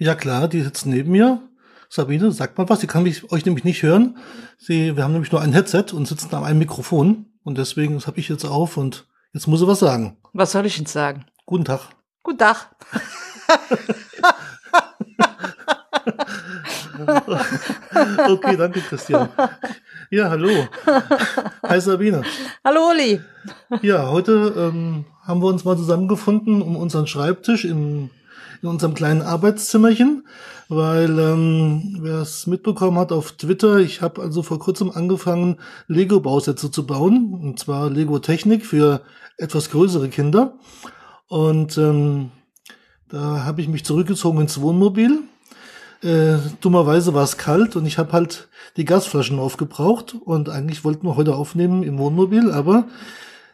Ja klar, die sitzt neben mir. Sabine, sagt mal was, sie kann mich, euch nämlich nicht hören. Sie, wir haben nämlich nur ein Headset und sitzen an einem Mikrofon. Und deswegen, das habe ich jetzt auf und jetzt muss sie was sagen. Was soll ich denn sagen? Guten Tag. Guten Tag. okay, danke Christian. Ja, hallo. Hi Sabine. Hallo Uli. Ja, heute ähm, haben wir uns mal zusammengefunden um unseren Schreibtisch in, in unserem kleinen Arbeitszimmerchen, weil ähm, wer es mitbekommen hat auf Twitter, ich habe also vor kurzem angefangen, Lego-Bausätze zu bauen, und zwar Lego-Technik für etwas größere Kinder. Und ähm, da habe ich mich zurückgezogen ins Wohnmobil. Äh, dummerweise war es kalt und ich habe halt die Gasflaschen aufgebraucht und eigentlich wollten wir heute aufnehmen im Wohnmobil, aber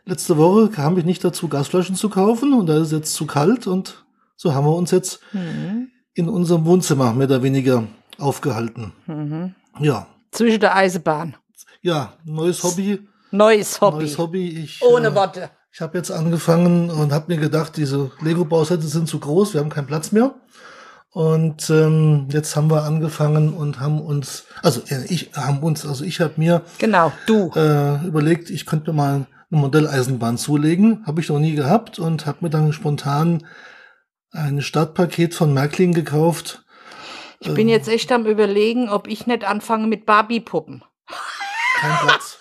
letzte Woche kam ich nicht dazu, Gasflaschen zu kaufen und da ist jetzt zu kalt und so haben wir uns jetzt Mhm. in unserem Wohnzimmer mehr oder weniger aufgehalten. Mhm. Ja, Zwischen der Eisenbahn. ja, neues Hobby, Neues Hobby. neues Hobby. Ich, Ohne äh, Worte. Ich habe jetzt angefangen und habe mir gedacht, diese Lego-Bausätze sind zu groß, wir haben keinen Platz mehr. Und ähm, jetzt haben wir angefangen und haben uns, also äh, ich haben uns, also ich habe mir Genau, du. äh, überlegt, ich könnte mir mal eine Modelleisenbahn zulegen, habe ich noch nie gehabt und habe mir dann spontan ein Startpaket von Märklin gekauft. Ich bin jetzt echt am überlegen, ob ich nicht anfange mit Barbie-Puppen. Kein Platz.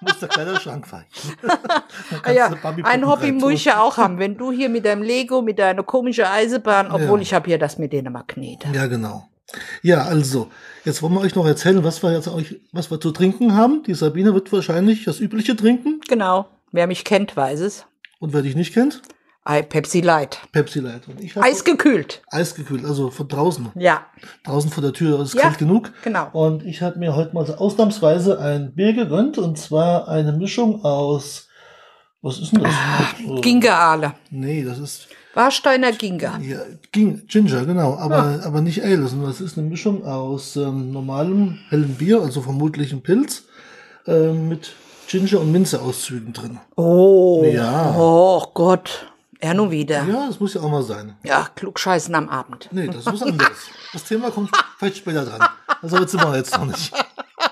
muss, der Kleiderschrank weichen. Ah ja, ein Hobby muss ich ja auch haben. Wenn du hier mit deinem Lego, mit deiner komischen Eisenbahn, obwohl Ja. ich habe hier das mit den Magneten. Ja, genau. Ja, also, jetzt wollen wir euch noch erzählen, was wir jetzt euch, was wir zu trinken haben. Die Sabine wird wahrscheinlich das übliche trinken. Genau. Wer mich kennt, weiß es. Und wer dich nicht kennt, Pepsi Light. Pepsi Light. Und ich Eisgekühlt. eisgekühlt, also von draußen. Ja, Draußen vor der Tür ist Ja. kalt genug. genau. Und ich habe mir heute mal ausnahmsweise ein Bier gegönnt. Und zwar eine Mischung aus, was ist denn das? Oh, Gingerale. Nee, das ist Warsteiner Ginger. ja, Ging, Ginger, genau. Aber, aber nicht Ale, sondern das ist eine Mischung aus ähm, normalem hellen Bier, also vermutlich ein Pilz, ähm, mit Ginger- und Minzeauszügen drin. Oh. Ja. Oh Gott. Er nur wieder. Ja, Ja, das muss ja auch mal sein. klugscheißen am Abend. Nee, das ist was anderes. Das Thema kommt vielleicht später dran. Also jetzt sind wir jetzt noch nicht.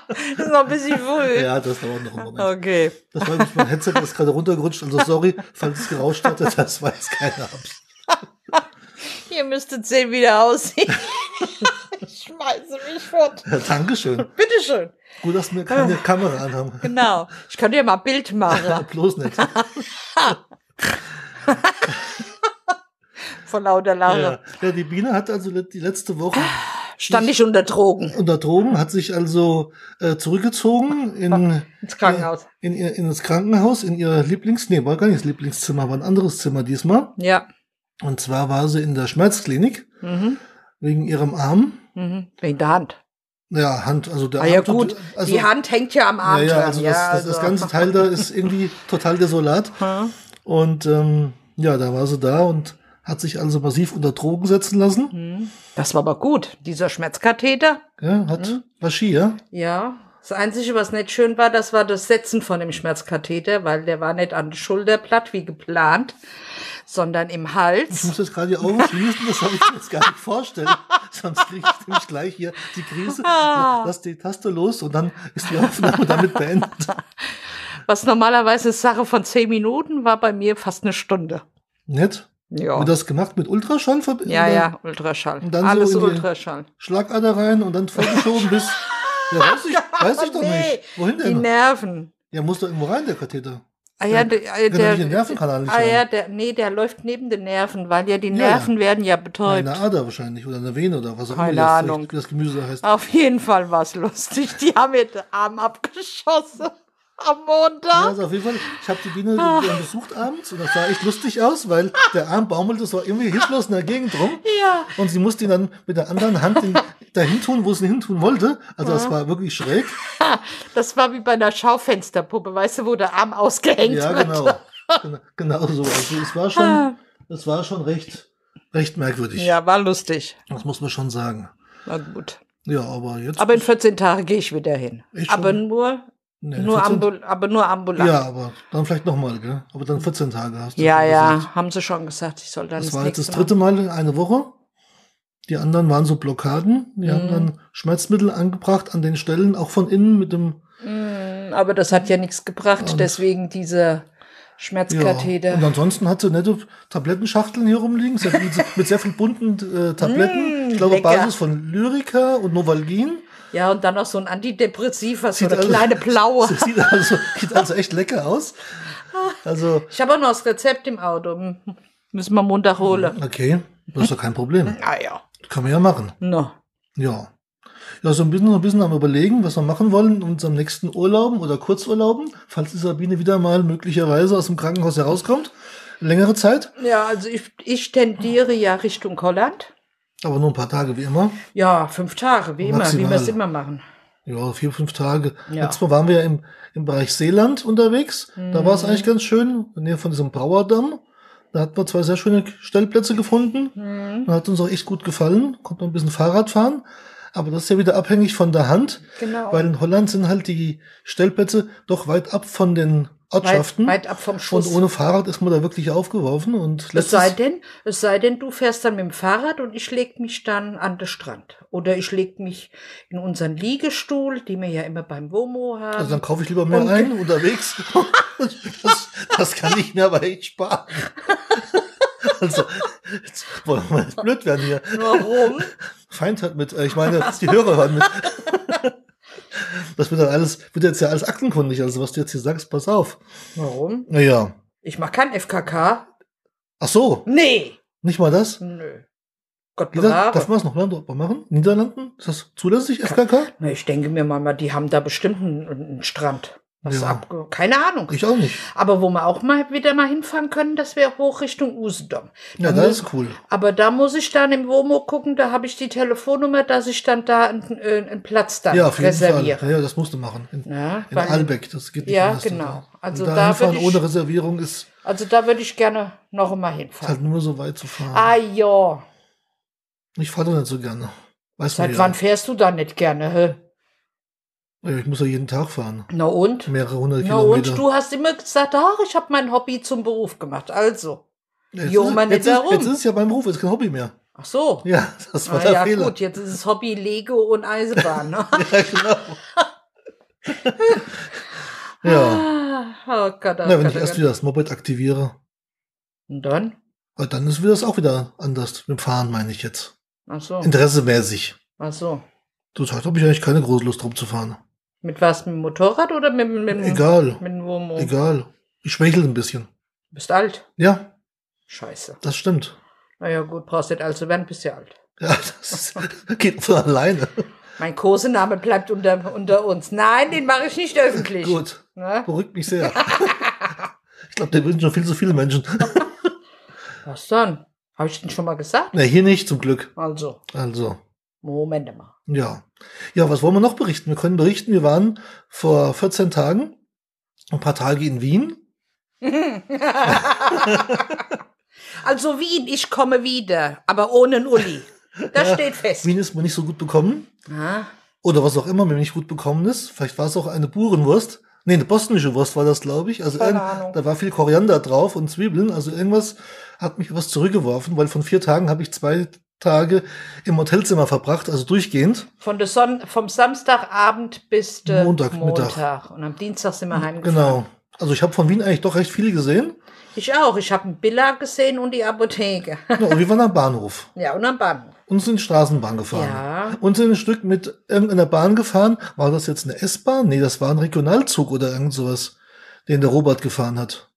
Das ist noch ein bisschen früh. Ja, das dauert noch einen Moment. Okay. Das war nämlich mein Headset, das ist gerade runtergerutscht. Also sorry, falls es gerauscht hat, das war jetzt keine Absicht. Ihr müsstet sehen, wie der aussieht. ich schmeiße mich fort. Ja, Dankeschön. Bitteschön. Gut, dass wir keine Kamera anhaben. Genau. Ich könnte ja mal ein Bild machen. Bloß nicht. Vor lauter Lache. Ja. ja, die Biene hat also die letzte Woche Stand ich unter Drogen unter Drogen, hat sich also äh, zurückgezogen in, ins Krankenhaus. in, ihr, in das Krankenhaus, in ihr Lieblings, nee, war gar nicht das Lieblingszimmer, war ein anderes Zimmer diesmal. Ja. Und zwar war sie in der Schmerzklinik Mhm. wegen ihrem Arm. Mhm. Wegen der Hand. Ja, Hand, also der Ah ja Arm tut- gut, also, die Hand hängt ja am Arm Ja, ja, also das, das, das ganze Teil da ist irgendwie total desolat. Und ähm, ja, da war sie da und hat sich also massiv unter Drogen setzen lassen. Das war aber gut. Dieser Schmerzkatheter. Ja, hat Hm. war Ski, ja? Ja. Das Einzige, was nicht schön war, das war das Setzen von dem Schmerzkatheter, weil der war nicht an der Schulterblatt wie geplant, sondern im Ich Hals. muss jetzt gerade die Augen schließen, das habe ich mir jetzt gar nicht vorstellen. Sonst kriege ich nämlich gleich hier die Krise. Ah. Lass die Taste los und dann ist die Aufnahme damit beendet. Was normalerweise Sache von zehn Minuten war bei mir fast eine Stunde. Nett. Ja. Wir das gemacht mit Ultraschall? verb- Ja, ja, Ultraschall. Und dann so Alles die- Ultraschall. Schlagader rein und dann vorgeschoben bis. Ja, weiß ich, weiß ich doch Nee, nicht. Wohin Die denn? Nerven. Ja, muss doch irgendwo rein, der Katheter. Ah ja, der, doch der, in den Nervenkanal nicht ah rein. ja, der, nee, der läuft neben den Nerven, weil ja die Ja, Nerven werden ja betäubt. Eine Ader wahrscheinlich oder eine Vene oder was auch immer das, Ahnung. das Gemüse heißt. Auf jeden Fall war es lustig. Die haben mir den Arm abgeschossen am Ja, Montag. also auf jeden Fall, ich habe die Biene Ah. besucht abends und das sah echt lustig aus, weil der Arm baumelte so irgendwie hilflos in der Gegend rum. Ja. Und sie musste ihn dann mit der anderen Hand in, dahin tun, wo sie ihn hin tun wollte. Also Ah. das war wirklich schräg. Das war wie bei einer Schaufensterpuppe, weißt du, wo der Arm ausgehängt Ja, wird. genau. Genau, genau so. Also es war schon, es war schon recht, recht merkwürdig. Ah. Ja, war lustig. Das muss man schon sagen. Na gut. Ja, aber jetzt. Aber in 14 Tagen gehe ich wieder hin. Aber nur Nee, Nur 14 ambul aber nur ambulant. Ja, aber dann vielleicht nochmal, gell? Aber dann 14 Tage hast du ja, ja, gesagt. haben sie schon gesagt, ich soll dann Das das, war jetzt das dritte Mal eine Woche. Die anderen waren so Blockaden. Die haben Mhm. dann Schmerzmittel angebracht an den Stellen, auch von innen mit dem. Mm, Aber das hat ja nichts gebracht, Und- deswegen diese ja. Schmerzkatheter. Und ansonsten hat sie nette Tablettenschachteln hier rumliegen. Mit, mit sehr viel bunten äh, Tabletten. Mm, ich glaube, lecker. Basis von Lyrica und Novalgin. Ja, und dann noch so ein Antidepressiva, so eine also- kleine blaue. Das sieht also, sieht also echt lecker aus. Also, Ich habe auch noch das Rezept im Auto. Müssen wir Montag holen. okay, das ist doch kein Problem. Ah ja. Kann man ja machen. No. Ja. Ja, so ein bisschen, so ein bisschen am überlegen, was wir machen wollen in unserem nächsten Urlauben oder Kurzurlauben, falls die Sabine wieder mal möglicherweise aus dem Krankenhaus herauskommt. Längere Zeit, Ja, also ich, ich tendiere ja Richtung Holland. Aber nur ein paar Tage wie immer. Ja, fünf Tage, wie immer, wie Maximal. wir es immer machen. Ja, vier, fünf Tage. Ja. Letztes Mal waren wir ja im, im Bereich Seeland unterwegs. Da war es eigentlich ganz schön, in der Nähe von diesem Brauerdamm. Da hatten wir zwei sehr schöne Stellplätze gefunden. Mhm. Hat uns auch echt gut gefallen. Konnte man ein bisschen Fahrrad fahren. Aber das ist ja wieder abhängig von der Hand. Genau. Weil in Holland sind halt die Stellplätze doch weit ab von den Ortschaften. Weit, weit ab vom und Schuss. ohne Fahrrad ist man da wirklich aufgeworfen. Und es sei denn, es sei denn, du fährst dann mit dem Fahrrad und ich leg mich dann an den Strand. Oder ich leg mich in unseren Liegestuhl, die wir ja immer beim WOMO haben. also dann kaufe ich lieber mehr Und- ein unterwegs. das, das kann ich mir aber echt sparen. Also, jetzt wollen wir mal blöd werden hier. Warum? Feind hat mit, äh, ich meine, die Hörer waren mit. Das wird dann alles, wird jetzt ja alles aktenkundig, also was du jetzt hier sagst, pass auf. Warum? Naja. Ich mach kein FKK. Ach so, Nee. nicht mal das? Nö. Gott bewahre. darf man das noch Land machen? Niederlanden? Ist das zulässig, FKK? Na, ich denke mir mal, die haben da bestimmt einen, einen Strand. Was Ja. keine Ahnung. Ich auch nicht. Aber wo wir auch mal wieder mal hinfahren können, das wäre hoch Richtung Usedom. Ja, Da das mu- ist cool. Aber da muss ich dann im WOMO gucken, da habe ich die Telefonnummer, dass ich dann da einen, äh, einen Platz dann Ja, auf jeden reserviere. Fall. Ja, das musst du machen. In, Ja, in weil- Albeck, das geht nicht Ja, anders. genau. Also da da ich- ohne Reservierung ist, Also da würde ich gerne noch einmal ist hinfahren. halt nur so weit zu fahren. Ah ja. Ich fahre doch nicht so gerne. Weiß Seit ja. wann fährst du da nicht gerne? Hä? Ja, Ich muss ja jeden Tag fahren. Na und? Mehrere hundert Na Kilometer. und du hast immer gesagt, ach, ich habe mein Hobby zum Beruf gemacht. Also. Jetzt Jo, ist, man jetzt, ist, jetzt ist es ja beim Beruf, jetzt kein Hobby mehr. Ach so. Ja, das war Ah, der ja, Fehler. gut, jetzt ist es Hobby Lego und Eisenbahn. Ne? Ja, genau. ja. Ah, oh Gott, oh Na, wenn Gott, ich oh erst Gott. wieder das Moped aktiviere, Und dann? weil dann ist wieder das auch wieder anders. Mit dem Fahren meine ich jetzt. Ach so. Interessemäßig. Ach so. Zurzeit habe ich eigentlich keine große Lust rumzufahren. Mit was? Mit dem Motorrad oder mit, mit, mit, Egal. mit dem Womo? Egal. Ich schwächel ein bisschen. Bist alt? Ja, Scheiße. das stimmt. Naja, gut, brauchst nicht alt zu werden, bist ja alt. Ja, das geht von alleine. Mein Kosename bleibt unter, unter uns. Nein, den mache ich nicht öffentlich. Gut. Ne? Beruhigt mich sehr. ich glaube, der wünschen schon viel zu viele Menschen. Was dann? Habe ich den schon mal gesagt? Na, hier nicht, zum Glück. Also, Also, Moment mal. Ja. Ja, was wollen wir noch berichten? Wir können berichten, wir waren vor 14 Tagen ein paar Tage in Wien. Also Wien, ich komme wieder, aber ohne einen Uli. Das steht fest. Wien ist mir nicht so gut bekommen. Ah, Oder was auch immer mir nicht gut bekommen ist. Vielleicht war es auch eine Burenwurst. Nee, eine bostonische Wurst war das, glaube ich. Also da war viel Koriander drauf und Zwiebeln. Also irgendwas hat mich was zurückgeworfen, weil von vier Tagen habe ich zwei Tage im Hotelzimmer verbracht, also durchgehend. Von der Son vom Samstagabend bis Montag, Montag. Und am Dienstag sind wir heimgefahren. Genau. Also ich habe von Wien eigentlich doch recht viel gesehen. Ich auch. Ich habe einen Billa gesehen und die Apotheke. Ja, und wir waren am Bahnhof ja, und am Bahnhof. und sind Straßenbahn gefahren. Ja. Und sind ein Stück mit irgendeiner Bahn gefahren. War das jetzt eine S-Bahn? Nee, das war ein Regionalzug oder irgend sowas, den der Robert gefahren hat.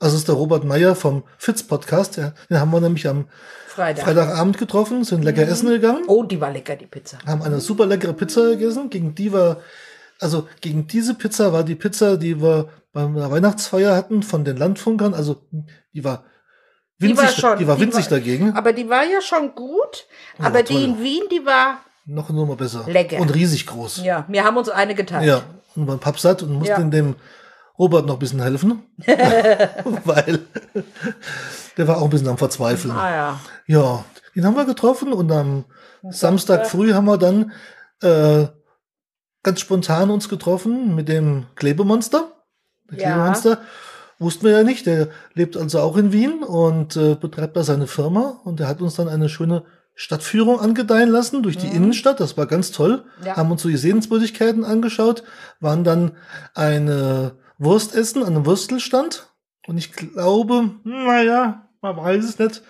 Also ist der Robert Meyer vom Fitz-Podcast. Den haben wir nämlich am Freitag. Freitagabend getroffen, sind lecker essen gegangen, Oh, die war lecker, die Pizza. haben eine super leckere Pizza gegessen. Gegen die war, also gegen diese Pizza war die Pizza, die wir bei einer Weihnachtsfeier hatten von den Landfunkern. Also die war Die winzig, war schon- die war die winzig war- dagegen. Aber die war ja schon gut. Ja, aber die toll. in Wien, die war, Noch eine Nummer besser. Lecker. Und riesig groß. ja, wir haben uns eine geteilt. Ja, und waren pappsatt und mussten Ja. dem Robert noch ein bisschen helfen. weil der war auch ein bisschen am Verzweifeln. Ah ja. Ja, den haben wir getroffen und am Samstag früh haben wir dann äh, ganz spontan uns getroffen mit dem Klebemonster. Der Ja. Klebemonster wussten wir ja nicht. Der lebt also auch in Wien und äh, betreibt da seine Firma. Und er hat uns dann eine schöne Stadtführung angedeihen lassen durch die Innenstadt. Das war ganz toll. Mhm. Ja. Haben uns so die Sehenswürdigkeiten angeschaut, waren dann eine Wurst essen an einem Würstelstand. Und ich glaube, naja, man weiß es nicht.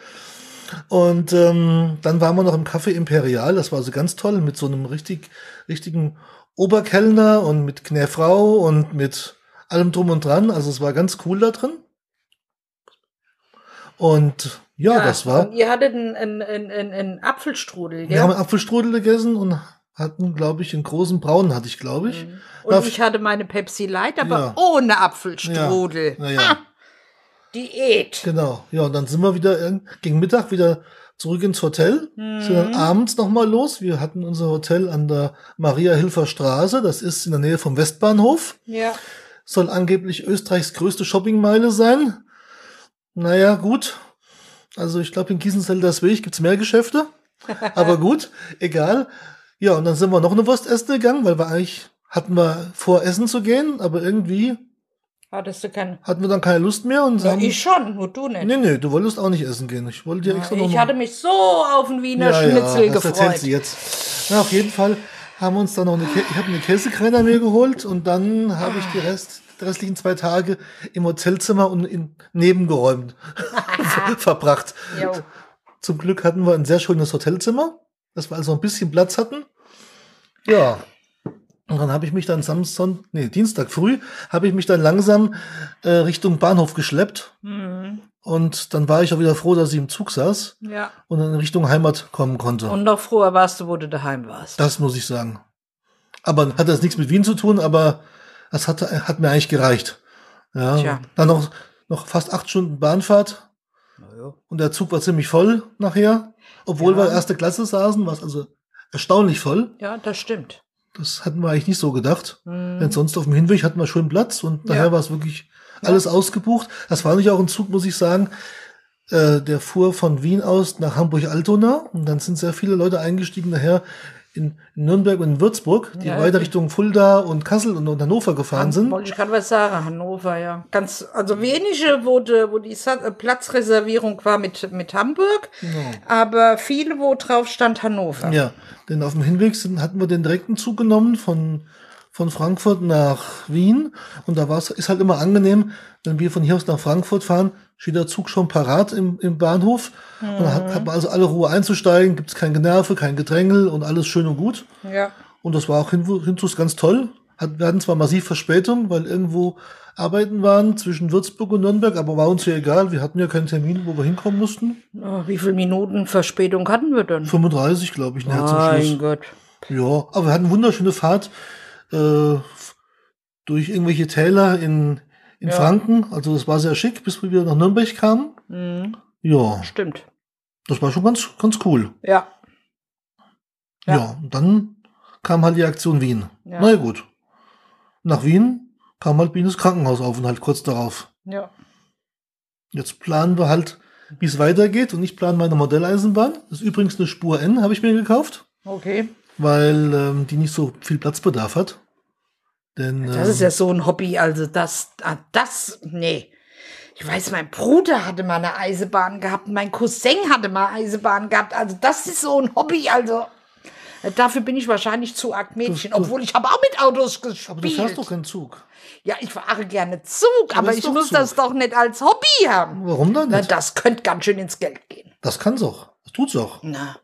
Und ähm, dann waren wir noch im Café Imperial. Das war also ganz toll mit so einem richtig, richtigen Oberkellner und mit Knäfrau und mit allem drum und dran. Also es war ganz cool da drin. Und ja, das war. Ihr hattet einen, einen, einen, einen, einen Apfelstrudel, Wir haben gell? Apfelstrudel gegessen und hatten, glaube ich, einen großen braunen hatte ich, glaube ich. Und Darf- ich hatte meine Pepsi Light, aber Ja. ohne Apfelstrudel. Ja, ja. Diät. Genau. Ja, und dann sind wir wieder irg- gegen Mittag wieder zurück ins Hotel. Sind dann abends nochmal los. Wir hatten unser Hotel an der Maria-Hilfer Straße. Das ist in der Nähe vom Westbahnhof. Ja. Soll angeblich Österreichs größte Shoppingmeile sein. Naja, gut. Also ich glaube, in Gießenfelders Weg gibt's mehr Geschäfte. Aber gut, egal. Ja, und dann sind wir noch eine Wurst essen gegangen, weil wir eigentlich hatten wir vor, essen zu gehen, aber irgendwie Hattest du keinen. hatten wir dann keine Lust mehr und Ja, haben, ich schon, nur du nicht. Nee, nee, du wolltest auch nicht essen gehen. Ich wollte dir extra noch ich mal- hatte mich so auf den Wiener Schnitzel das erzählt gefreut. sie jetzt. Na, auf jeden Fall haben wir uns dann noch eine, ich habe eine Käsekreiner mir geholt und dann habe ich die, Rest, die restlichen zwei Tage im Hotelzimmer und in nebengeräumt verbracht. Jo. Zum Glück hatten wir ein sehr schönes Hotelzimmer, dass wir also ein bisschen Platz hatten. Ja. Und dann habe ich mich dann Samstag, nee, Dienstag früh, habe ich mich dann langsam äh, Richtung Bahnhof geschleppt. Mhm. Und dann war ich auch wieder froh, dass ich im Zug saß Ja. und in Richtung Heimat kommen konnte. Und noch froher warst du, wo du daheim warst. Das muss ich sagen. Aber hat das nichts mit Wien zu tun, aber das hat, hat mir eigentlich gereicht. Ja. Tja. Dann noch, noch fast acht Stunden Bahnfahrt und der Zug war ziemlich voll nachher. Obwohl Ja. wir erste Klasse saßen, war es also erstaunlich voll. Ja, das stimmt. Das hatten wir eigentlich nicht so gedacht. Mhm. Denn sonst auf dem Hinweg hatten wir schön Platz und Ja. daher war es wirklich alles ausgebucht. Das war nicht auch ein Zug, muss ich sagen. Äh, der fuhr von Wien aus nach Hamburg-Altona und dann sind sehr viele Leute eingestiegen nachher in, Nürnberg und in Würzburg, die Ja, weiter Richtung Fulda und Kassel und, und Hannover gefahren sind. Wollte ich gerade was sagen, Hannover, ja. Ganz, also wenige, wo, de, wo die äh, Platzreservierung war mit, mit Hamburg, aber viele, wo drauf stand Hannover. Ja, denn auf dem Hinweg sind, hatten wir den direkten Zug genommen von, von Frankfurt nach Wien. Und da war es, ist halt immer angenehm, wenn wir von hier aus nach Frankfurt fahren, steht der Zug schon parat im, im Bahnhof. Und dann hat, hat man also alle Ruhe einzusteigen, gibt's kein Generve, kein Gedrängel und alles schön und gut. Ja. Und das war auch hin, hinzus ganz toll. Hat, wir hatten zwar massiv Verspätung, weil irgendwo Arbeiten waren zwischen Würzburg und Nürnberg, aber war uns ja egal. Wir hatten ja keinen Termin, wo wir hinkommen mussten. Oh, wie viele Minuten Verspätung hatten wir denn? 35, glaube ich, nachher zum Schluss. Mein Gott. Ja, aber wir hatten eine wunderschöne Fahrt äh, durch irgendwelche Täler in, in Ja. Franken. Also das war sehr schick, bis wir wieder nach Nürnberg kamen. Mhm. Ja, Stimmt. das war schon ganz, ganz cool. Ja. Ja. Ja. und dann kam halt die Aktion Wien. Ja. Na ja, gut. Nach Wien kam halt Wienes Krankenhausaufenthalt kurz darauf. Ja. Jetzt planen wir halt, wie es weitergeht. Und ich plane meine Modelleisenbahn. Das ist übrigens eine Spur N, habe ich mir gekauft, Okay. weil ähm, die nicht so viel Platzbedarf hat. Denn, Das ist ja so ein Hobby, also das, ah, das, nee. Ich weiß, mein Bruder hatte mal eine Eisenbahn gehabt, mein Cousin hatte mal Eisenbahn gehabt, also das ist so ein Hobby, also äh, dafür bin ich wahrscheinlich zu arg Mädchen, Du- du- obwohl ich habe auch mit Autos aber du gespielt. fährst doch keinen Zug. ja, ich fahre gerne Zug, aber ist ich muss Zug. das doch nicht als Hobby haben. Warum dann nicht? das könnte ganz schön ins Geld gehen. Das kann's auch. Das tut's auch. Na,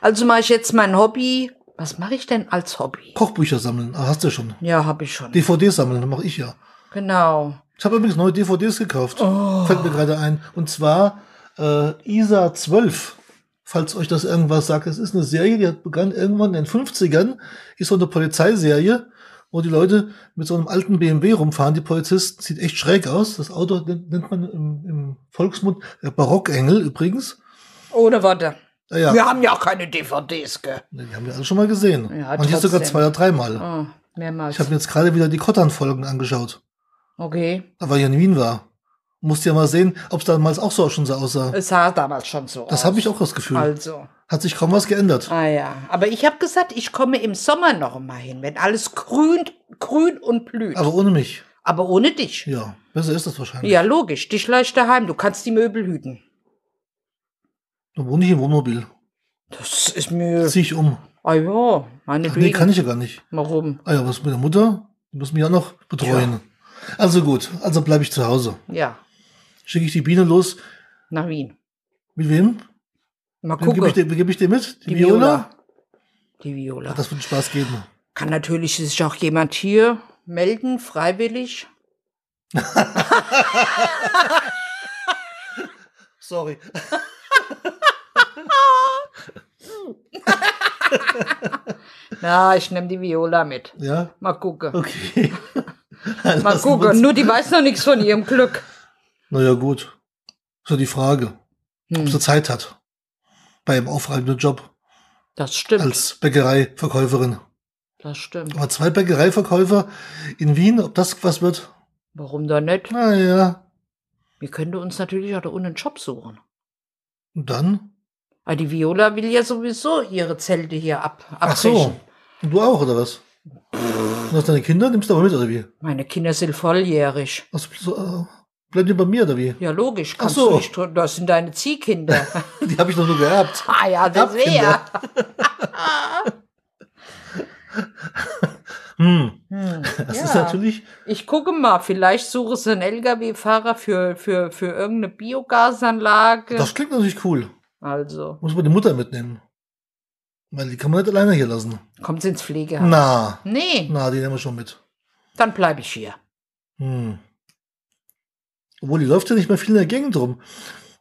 also mache ich jetzt mein Hobby. Was mache ich denn als Hobby? Kochbücher sammeln. Ah, hast du schon. Ja, habe ich schon. DVD sammeln, das mache ich ja. Genau. Ich habe übrigens neue DVDs gekauft. Oh. Fällt mir gerade ein. Und zwar äh, ISA 12. Falls euch das irgendwas sagt. Es ist eine Serie, die hat begann irgendwann in den 50ern. Ist so eine Polizeiserie, wo die Leute mit so einem alten BMW rumfahren. Die Polizisten sieht echt schräg aus. Das Auto nennt nennt man im, im Volksmund der Barockengel übrigens. Ohne Worte. Ja. Wir haben ja auch keine DVDs, gell? Die haben wir alle schon mal gesehen. Ja, Manche sogar trotzdem. zwei oder dreimal. Oh, mehrmals. Ich habe mir jetzt gerade wieder die Kottern-Folgen angeschaut, okay. weil ich in Wien war. Musste ja mal sehen, ob es damals auch so schon so aussah. Es sah damals schon so Das habe ich auch das Gefühl. Also. Hat sich kaum was geändert. Ah ja, aber ich habe gesagt, ich komme im Sommer noch mal hin, wenn alles grün, grün und blüht. Aber ohne mich. Aber ohne dich. Ja, besser ist das wahrscheinlich. Ja, logisch. Dich leicht daheim. Du kannst die Möbel hüten. Dann wohne ich im Wohnmobil. Das ist mir. Zieh ich um. Ah ja, meine Ach, nee, kann ich ja gar nicht. Warum? Ah ja, was mit der Mutter? Die muss mich ja noch betreuen. Also gut, also bleibe ich zu Hause. Ja, Schicke ich die Biene los. nach Wien. Mit wem? Mal Wem gebe gucken. ich, dir- gebe ich dir mit? Die Viola. Die Viola. Das wird Spaß geben. Kann natürlich sich auch jemand hier melden, freiwillig. Sorry. Na, ich nehme die Viola mit. Ja, Mal gucken. okay. Mal gucken. Nur die weiß noch nichts von ihrem Glück. Naja, gut. So die Frage, ob Hm, sie Zeit hat. Bei einem aufreibenden Job das stimmt. als Bäckereiverkäuferin. Das stimmt. Aber zwei Bäckereiverkäufer in Wien, ob das was wird? Warum da nicht? Naja. Wir könnten uns natürlich auch da unten einen Job suchen. Und dann? Aber die Viola will ja sowieso ihre Zelte hier ab Ach abbrechen. so. Und du auch, oder was? Und hast deine Kinder? Nimmst du aber mit, oder wie? Meine Kinder sind volljährig. Was, so, äh, bleiben die bei mir, oder wie? Ja, logisch. Kannst so. du nicht. Das sind deine Ziehkinder. Die habe ich doch nur gehabt. ah ja, das wäre. Hm, Hm. das ja. ist natürlich. Ich gucke mal, vielleicht suche sie einen LKW-Fahrer für, für, für irgendeine Biogasanlage. Das klingt natürlich cool. Also, Muss man die Mutter mitnehmen. Weil die kann man nicht alleine hier lassen. kommt ins Pflegeheim. Na, Nee, na, die nehmen wir schon mit. dann bleibe ich hier. Hm. Obwohl, die läuft ja nicht mehr viel in der Gegend rum.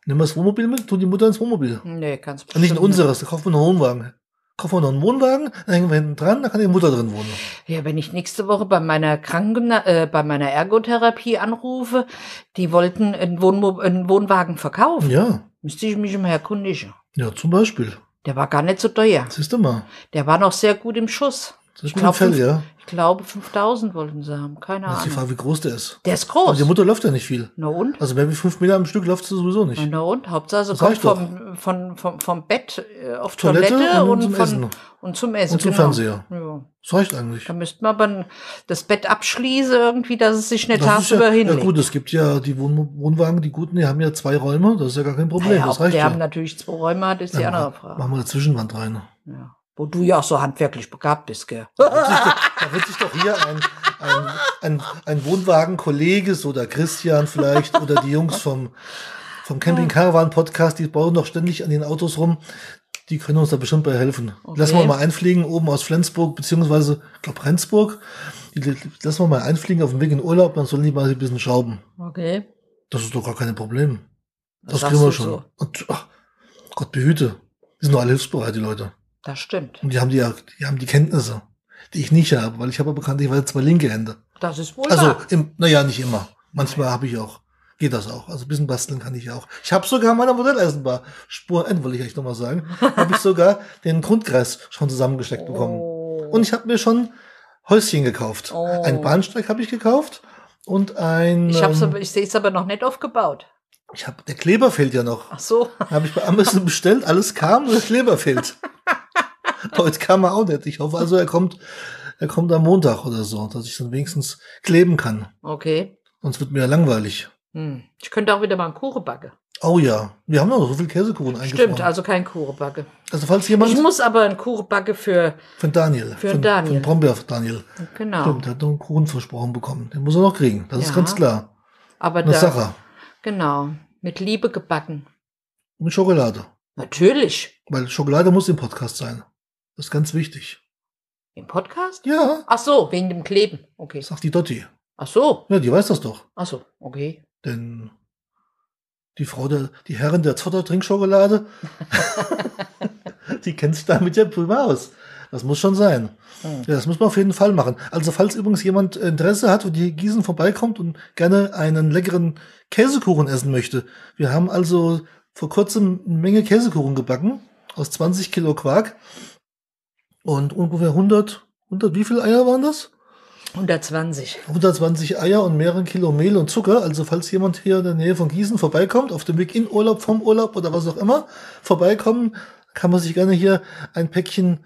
Nehmen wir das Wohnmobil mit, tun die Mutter ins Wohnmobil. Nee, ganz Und nicht in unseres, da kaufen wir einen Wohnwagen. Kaufen wir noch einen Wohnwagen, dann hängen wir hinten dran, da kann die Mutter drin wohnen. Ja, wenn ich nächste Woche bei meiner Kranken äh, bei meiner Ergotherapie anrufe, die wollten einen, Wohnmo einen Wohnwagen verkaufen. Ja, Müsste ich mich immer erkundigen. ja, zum Beispiel. Der war gar nicht so teuer. Siehst du mal. Der war noch sehr gut im Schuss. Das Ich ist ein glaub, Fell, ja. Ich glaube, 5000 wollten sie haben. Keine Das ist die Ahnung. Frage, wie groß der ist. Der ist Aber groß. die Mutter läuft ja nicht viel. Na und? Also mehr wie fünf Meter am Stück läuft sie sowieso nicht. Na und? Hauptsache, sie Das kommt vom, von, vom, vom Bett äh, auf Toilette Toilette, und und, zum von, Essen. und zum Essen. Und zum genau. Fernseher. Ja. Das reicht eigentlich. Da müsste man aber das Bett abschließen irgendwie, dass es sich nicht Das tagsüber ja, ja hinlegt. gut, es gibt ja die Wohn Wohnwagen, die guten, die haben ja zwei Räume, das ist ja gar kein Problem, Naja, das reicht der ja. haben natürlich zwei Räume hat, ist die Ja, andere mach- Frage. Machen wir eine Zwischenwand rein. Ja. Wo du ja auch so handwerklich begabt bist, gell? Da wird sich doch, da wird sich doch hier ein, ein, ein, ein Wohnwagen-Kollege, so der Christian vielleicht, oder die Jungs vom, vom Camping Caravan Podcast, die bauen doch ständig an den Autos rum. Die können uns da bestimmt bei helfen. Okay. Lassen wir mal einfliegen, oben aus Flensburg, beziehungsweise, ich glaube, Rendsburg. Die lassen wir mal einfliegen auf dem Weg in Urlaub, dann sollen die mal ein bisschen schrauben. Okay. Das ist doch gar kein Problem. Das, Das kriegen wir schon. so. Und, ach, Gott behüte. Die sind doch alle hilfsbereit, die Leute. Das stimmt. Und die haben die, die haben die Kenntnisse, die ich nicht habe, weil ich habe bekanntlich zwei linke Hände. Das ist wohl Also, im, naja, nicht immer. Manchmal habe ich auch. Geht das auch. Also ein bisschen basteln kann ich auch. Ich habe sogar meiner Modelleisenbar, Spur N, wollte ich eigentlich nochmal sagen, habe ich sogar den Grundkreis schon zusammengesteckt bekommen. Oh. Und ich habe mir schon Häuschen gekauft. Oh. Ein Bahnsteig habe ich gekauft und ein... Ich, hab's ähm, aber, ich sehe es aber noch nicht aufgebaut. Ich habe, der Kleber fehlt ja noch. Ach so. Habe ich bei Amazon bestellt, alles kam, nur der Kleber fehlt. Heute kam er auch nicht. Ich hoffe also, er kommt, er kommt am Montag oder so, dass ich dann wenigstens kleben kann. Okay. Sonst wird mir ja langweilig. Hm. Ich könnte auch wieder mal einen Kuchen backen. Oh ja, wir haben noch so viel Käsekuchen eingefroren. Stimmt, also kein Kuchen backen. also falls jemand Ich muss aber einen Kuchen backen für, von Daniel, Für von, Daniel. von Brombeer Daniel, genau. stimmt, der hat noch einen Kuchen versprochen bekommen. Den muss er noch kriegen. Das ist Ja. ganz klar. Aber Eine da, Sache genau, mit Liebe gebacken. mit Schokolade, Natürlich. weil Schokolade muss im Podcast sein. Das ist ganz wichtig. Im Podcast? Ja, Ach so, wegen dem Kleben. Okay. sagt die Dotti. Ach so. Ja, die weiß das doch. Ach so, okay. Denn die Frau der, die Herrin der Zotter-Trinkschokolade, die kennt sich damit ja prima aus. Das muss schon sein. Hm. Ja, das muss man auf jeden Fall machen. Also falls übrigens jemand Interesse hat und die Gießen vorbeikommt und gerne einen leckeren Käsekuchen essen möchte. Wir haben also vor kurzem eine Menge Käsekuchen gebacken aus 20 Kilo Quark und ungefähr 100, 100, wie viele Eier waren das? 120. 120 Eier und mehreren Kilo Mehl und Zucker. Also falls jemand hier in der Nähe von Gießen vorbeikommt, auf dem Weg in Urlaub, vom Urlaub oder was auch immer, vorbeikommen, kann man sich gerne hier ein Päckchen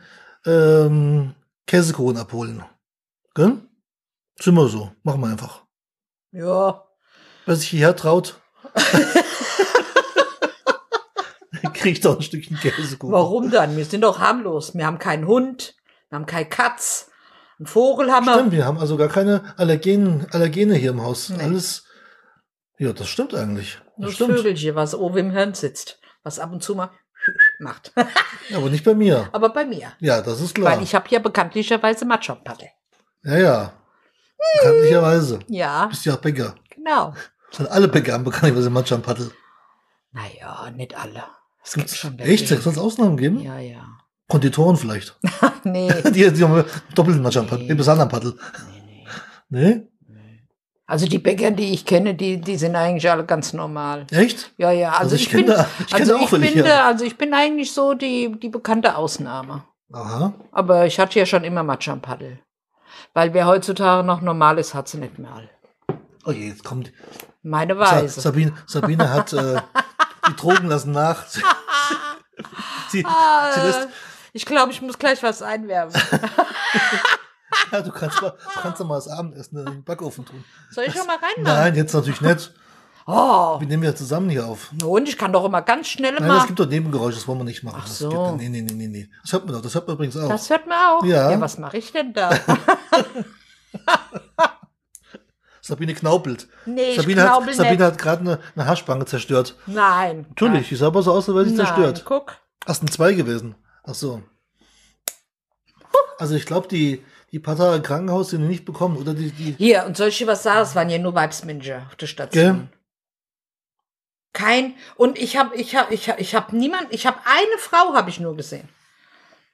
ähm, Käsekuchen abholen. Gell? Sind wir so. Machen wir einfach. Ja. Wer sich hierher traut, kriegt doch ein Stückchen Käsekuchen. Warum dann? Wir sind doch harmlos. Wir haben keinen Hund, wir haben keinen Katz, einen Vogel haben wir. Stimmt, wir haben also gar keine Allergen, Allergene hier im Haus. Nee. Alles. Ja, das stimmt eigentlich. Das Nur das stimmt. Vögelchen, was oben im Hirn sitzt, was ab und zu mal macht. Aber nicht bei mir. Aber bei mir. Ja, das ist klar. Weil ich habe ja bekanntlicherweise Matschonpaddel. ja, ja. Bekanntlicherweise. Ja, Bist ja auch Bäcker. genau. Sind alle Bäcker haben bekanntlicherweise Matcha am Paddel. Naja, nicht alle. Es gibt schon Echt? welche. Soll es Ausnahmen geben? Ja, ja. Konditoren vielleicht. Nee, die, die haben doppelten Matcha am Paddel. Nee, Besan am Paddel. nee, nee. Nee? Also die Bäcker, die ich kenne, die, die sind eigentlich alle ganz normal. Echt? Ja, ja. Also, Also ich ich, bin, da- ich also ich bin also ich bin eigentlich so die, die bekannte Ausnahme. Aha. Aber ich hatte ja schon immer Matcha am Paddel. Weil wer heutzutage noch normal ist, hat sie nicht mehr all. Oh je, jetzt kommt. Meine Sa Weise. Sabine, Sabine hat äh, die Drogen lassen nach. Sie, sie, sie lässt, Ich glaube, ich muss gleich was einwerfen. ja, du kannst mal, kannst doch mal das Abendessen in den Backofen tun. Soll ich schon mal reinmachen? Nein, jetzt natürlich nicht. Oh, Wir nehmen ja zusammen hier auf. und ich kann doch immer ganz schnell Nein, mal. es gibt doch Nebengeräusche, das wollen wir nicht machen. Ach Das so. gibt, nee, nee, nee, nee, nee. Das hört man doch, das hört man übrigens auch. Das hört man auch. Ja. ja was mache ich denn da? Sabine knaupelt. Nee, ich Sabine knaubel hat, Sabine hat gerade eine, eine Haarspange zerstört. Nein. Natürlich, die sah aber so aus, als wäre sie Nein, zerstört. guck. Hast ein zwei gewesen. Ach so. Also ich glaube, die, die paar Tage Krankenhaus sind die nicht bekommen. Oder die, die. Hier, und dir was sagen? Es waren ja nur Weibsmanager auf der Station. Gell? Kein, und ich habe, ich habe, ich habe, ich habe niemand, ich habe eine Frau habe ich nur gesehen.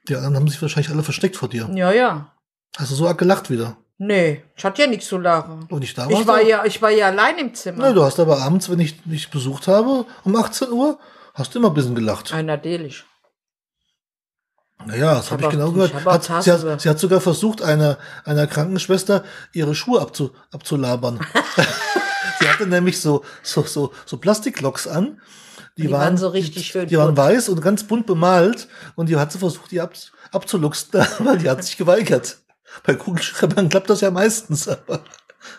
Die anderen haben sich wahrscheinlich alle versteckt vor dir. Ja, ja. Hast du so arg gelacht wieder? Nee, ich hatte ja nichts zu lachen. Und ich da warst Ich war du? ja, ich war ja allein im Zimmer. Na, du hast aber abends, wenn ich dich besucht habe, um 18 Uhr, hast du immer ein bisschen gelacht. Ein natürlich. Naja, das habe ich hab genau gehört. ich hab auch Hat, sie, hat, sie hat sogar versucht, einer, einer Krankenschwester ihre Schuhe abzu, abzulabern. sie hatte nämlich so, so, so, so Plastikloks an. Die, Die waren so richtig die, schön Die waren bunt. weiß und ganz bunt bemalt. Und die hat sie versucht, die ab, abzuluxen, weil die hat sich geweigert. Bei Kugelschreibern klappt das ja meistens. Aber.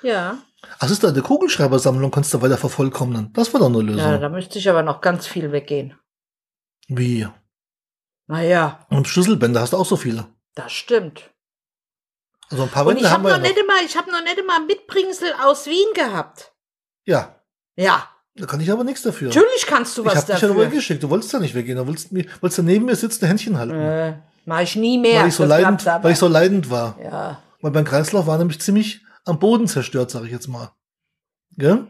Ja. Ach, das ist da eine Kugelschreibersammlung, kannst du weiter vervollkommnen. Das war doch eine Lösung. Ja, da müsste ich aber noch ganz viel weggehen. Wie? Naja, Und Schlüsselbänder hast du auch so viele. das stimmt. Also ein paar Und ich habe wir noch ja nicht immer, ich habe noch nicht immer Mitbringsel aus Wien gehabt. Ja, Ja, da kann ich aber nichts dafür. natürlich kannst du Ich was hab dich ja nur dafür. geschickt. Du wolltest ja nicht weggehen. Du wolltest, mir, wolltest ja neben mir sitzen, Händchen halten. äh, mach ich nie mehr. weil, ich so Das leidend, weil ich so leidend war. ja, Weil mein Kreislauf war nämlich ziemlich am Boden zerstört, sage ich jetzt mal. Gell?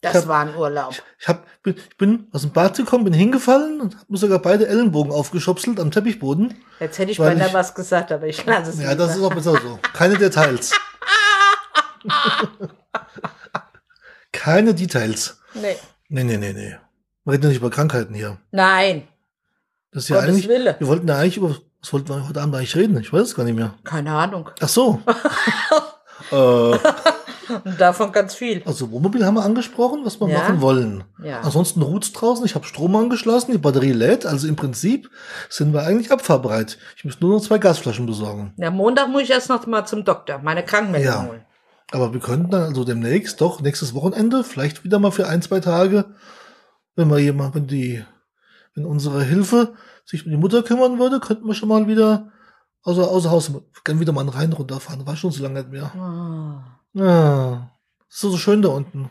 Das hab- war ein Urlaub. Ich, hab, bin, ich bin aus dem Bad gekommen, bin hingefallen und habe mir sogar beide Ellenbogen aufgeschopselt am Teppichboden. Jetzt hätte ich beinahe ich- was gesagt, aber ich lasse es Ja, das ist auch besser so. Keine Details. Keine Details. Nee. Nee, nee, nee, nee. Wir reden ja nicht über Krankheiten hier. Nein, Das ist ja Gottes eigentlich, Wille. wir wollten ja eigentlich über, was wollten wir heute Abend eigentlich reden? Ich weiß es gar nicht mehr. keine Ahnung. Ach so. äh, Und davon ganz viel. also Wohnmobil haben wir angesprochen, was wir Ja. machen wollen. Ja. Ansonsten ruht's draußen. Ich habe Strom angeschlossen, die Batterie lädt. Also im Prinzip sind wir eigentlich abfahrbereit. Ich muss nur noch zwei Gasflaschen besorgen. Ja, Montag muss ich erst noch mal zum Doktor, meine Krankmeldung Ja. holen. Aber wir könnten dann also demnächst, doch nächstes Wochenende, vielleicht wieder mal für ein, zwei Tage, wenn wir jemand, wenn die, wenn unsere Hilfe sich um die Mutter kümmern würde, könnten wir schon mal wieder außer, außer Haus, gerne wieder mal einen Rhein runterfahren. War schon so lange nicht mehr. Ah. Ja, ist so schön da unten.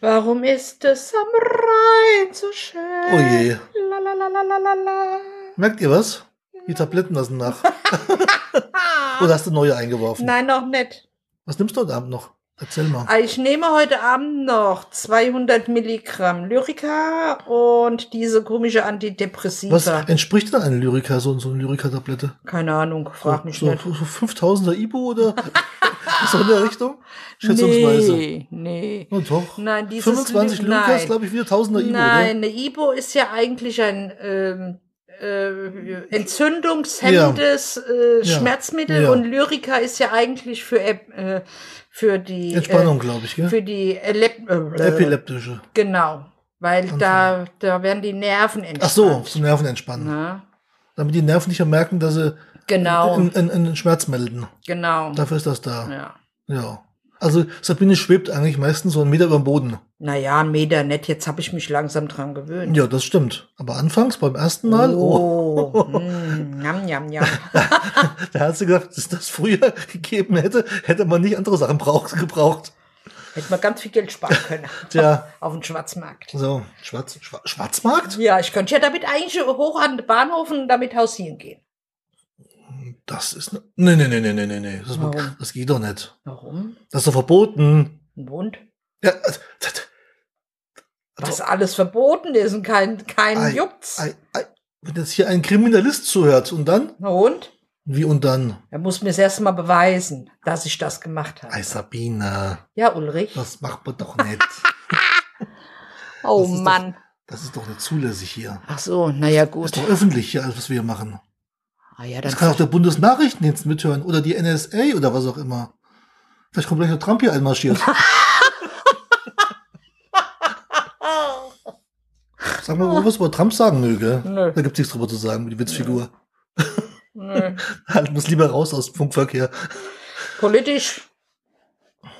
Warum ist es am Rhein so schön? Oh je. La, la, la, la, la, la, la. Merkt ihr was? Die Tabletten lassen nach. Oder hast du neue eingeworfen? Nein, noch nicht. Was nimmst du heute Abend noch? Erzähl mal. Ich nehme heute Abend noch 200 Milligramm Lyrica und diese komische Antidepressiva. Was entspricht denn eine Lyrica, so, so eine Lyrica-Tablette? Keine Ahnung, frag mich so, nicht. so, so 5000er Ibu oder so in der Richtung? Schätzungsweise. Nee, nee. Oh, doch. Nein, dieses 25 Lü- Lyrica nein. ist, glaube ich, wieder 1000er Ibu, Nein, eine Ibo ist ja eigentlich ein ähm, äh, entzündungshemmendes äh, Ja. Schmerzmittel Ja. und Lyrica ist ja eigentlich für äh, für die oder? Entspannung, glaube ich, äh, gell? für die Elep äh, Epileptische. genau Weil da, da werden die Nerven entspannt. Ach so, zum Nerven entspannen. Na, Damit die Nerven nicht mehr merken, dass sie genau, einen, einen, einen Schmerz melden. genau. Dafür ist das da. Ja. Ja. Also Sabine schwebt eigentlich meistens so einen Meter über dem Boden. Naja, ein Meter nicht. Jetzt habe ich mich langsam dran gewöhnt. Ja, das stimmt. Aber anfangs, beim ersten Mal, oh, Oh, mm, jam, jam, jam. da hat sie gesagt, dass das früher gegeben hätte, hätte man nicht andere Sachen braucht, gebraucht. Hätte man ganz viel Geld sparen können. Tja. Auf dem Schwarzmarkt. So, Schwarz, Schwa- Schwarzmarkt? Ja, ich könnte ja damit eigentlich hoch an den Bahnhof und damit hausieren gehen. Das ist, ne- nee, nee, nee, nee, nee, nee, nee. Das, Warum? das geht doch nicht. Warum? Das ist doch verboten. Ein Hund? Ja, äh, das, Was alles verboten ist und kein, kein Ei, Juckt's. ei, ei, wenn jetzt hier ein Kriminalist zuhört und dann? Ein Hund? Wie und dann? Er muss mir erst mal beweisen, dass ich das gemacht habe. Ei, Sabine, Ja, Ulrich. das macht man doch nicht. oh das ist doch- Mann. Das ist doch nicht zulässig hier. Ach so, naja, Das gut. ist doch öffentlich hier, alles, was wir hier machen. Ah, ja, Das kann auch der Bundesnachrichtendienst mithören oder die NSA oder was auch immer. Vielleicht kommt gleich noch Trump hier einmarschiert. Sag mal, was über Trump sagen möge. Nö. Da gibt's nichts drüber zu sagen, die Witzfigur. Nö. Halt, muss lieber raus aus dem Funkverkehr. Politisch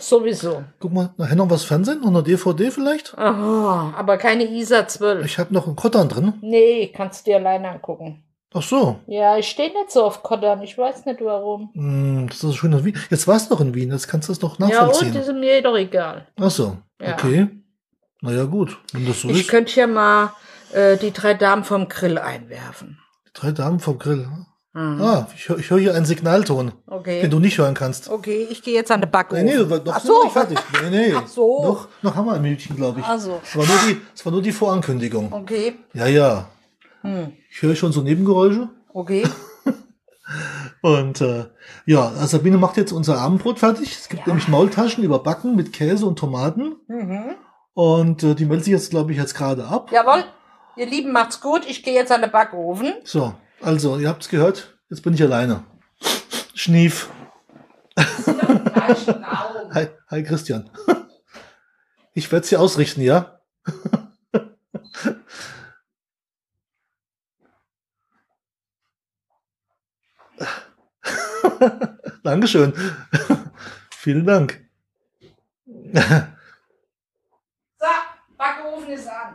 sowieso. Guck mal, nachher noch was Fernsehen, noch eine DVD vielleicht? Aha, aber keine ISA 12. Ich habe noch einen Kottern drin. Nee, kannst du dir alleine angucken. Ach so. Ja, ich stehe nicht so auf Kottern. Ich weiß nicht warum. Hm, das ist schön in Wien. Jetzt warst du doch in Wien, jetzt kannst du es doch Ja, und nachvollziehen. ist mir doch egal. Ach so. Ja. Okay. Naja, gut. Wenn das so Ich ist. könnte ja mal äh, die drei Damen vom Grill einwerfen. Drei Damen vom Grill. Mhm. Ah, ich, ich höre hier einen Signalton, den Okay. du nicht hören kannst. Okay, ich gehe jetzt an den Backofen. Nee, nee, noch Ach so. nicht fertig. Nee, nee. Ach so. Noch, noch haben wir ein Minütchen, glaube ich. Ach so. Es war nur die, es war nur die Vorankündigung. Okay. Ja, ja. Hm. Ich höre schon so Nebengeräusche. Okay. Und äh, ja, Sabine macht jetzt unser Abendbrot fertig. Es gibt Ja. nämlich Maultaschen überbacken mit Käse und Tomaten. Mhm. Und äh, die meldet sich jetzt, glaube ich, jetzt gerade ab. Jawohl. Ihr Lieben, macht's gut. Ich gehe jetzt an den Backofen. So, also, ihr habt's gehört. Jetzt bin ich alleine. Schnief. Hi, hi Christian. Ich werde sie ausrichten, ja? Dankeschön. Vielen Dank. So, Backofen ist an.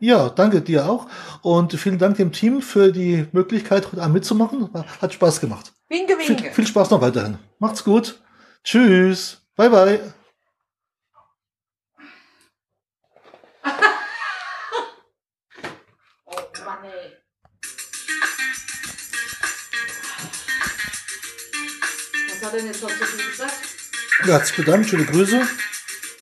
Ja, danke dir auch. Und vielen Dank dem Team für die Möglichkeit, heute Abend mitzumachen. Hat Spaß gemacht. Winke, Viel, winke. viel Spaß noch weiterhin. Macht's gut. Tschüss. Bye, bye. Denn jetzt viel gesagt? Ja, hat. Schöne Grüße.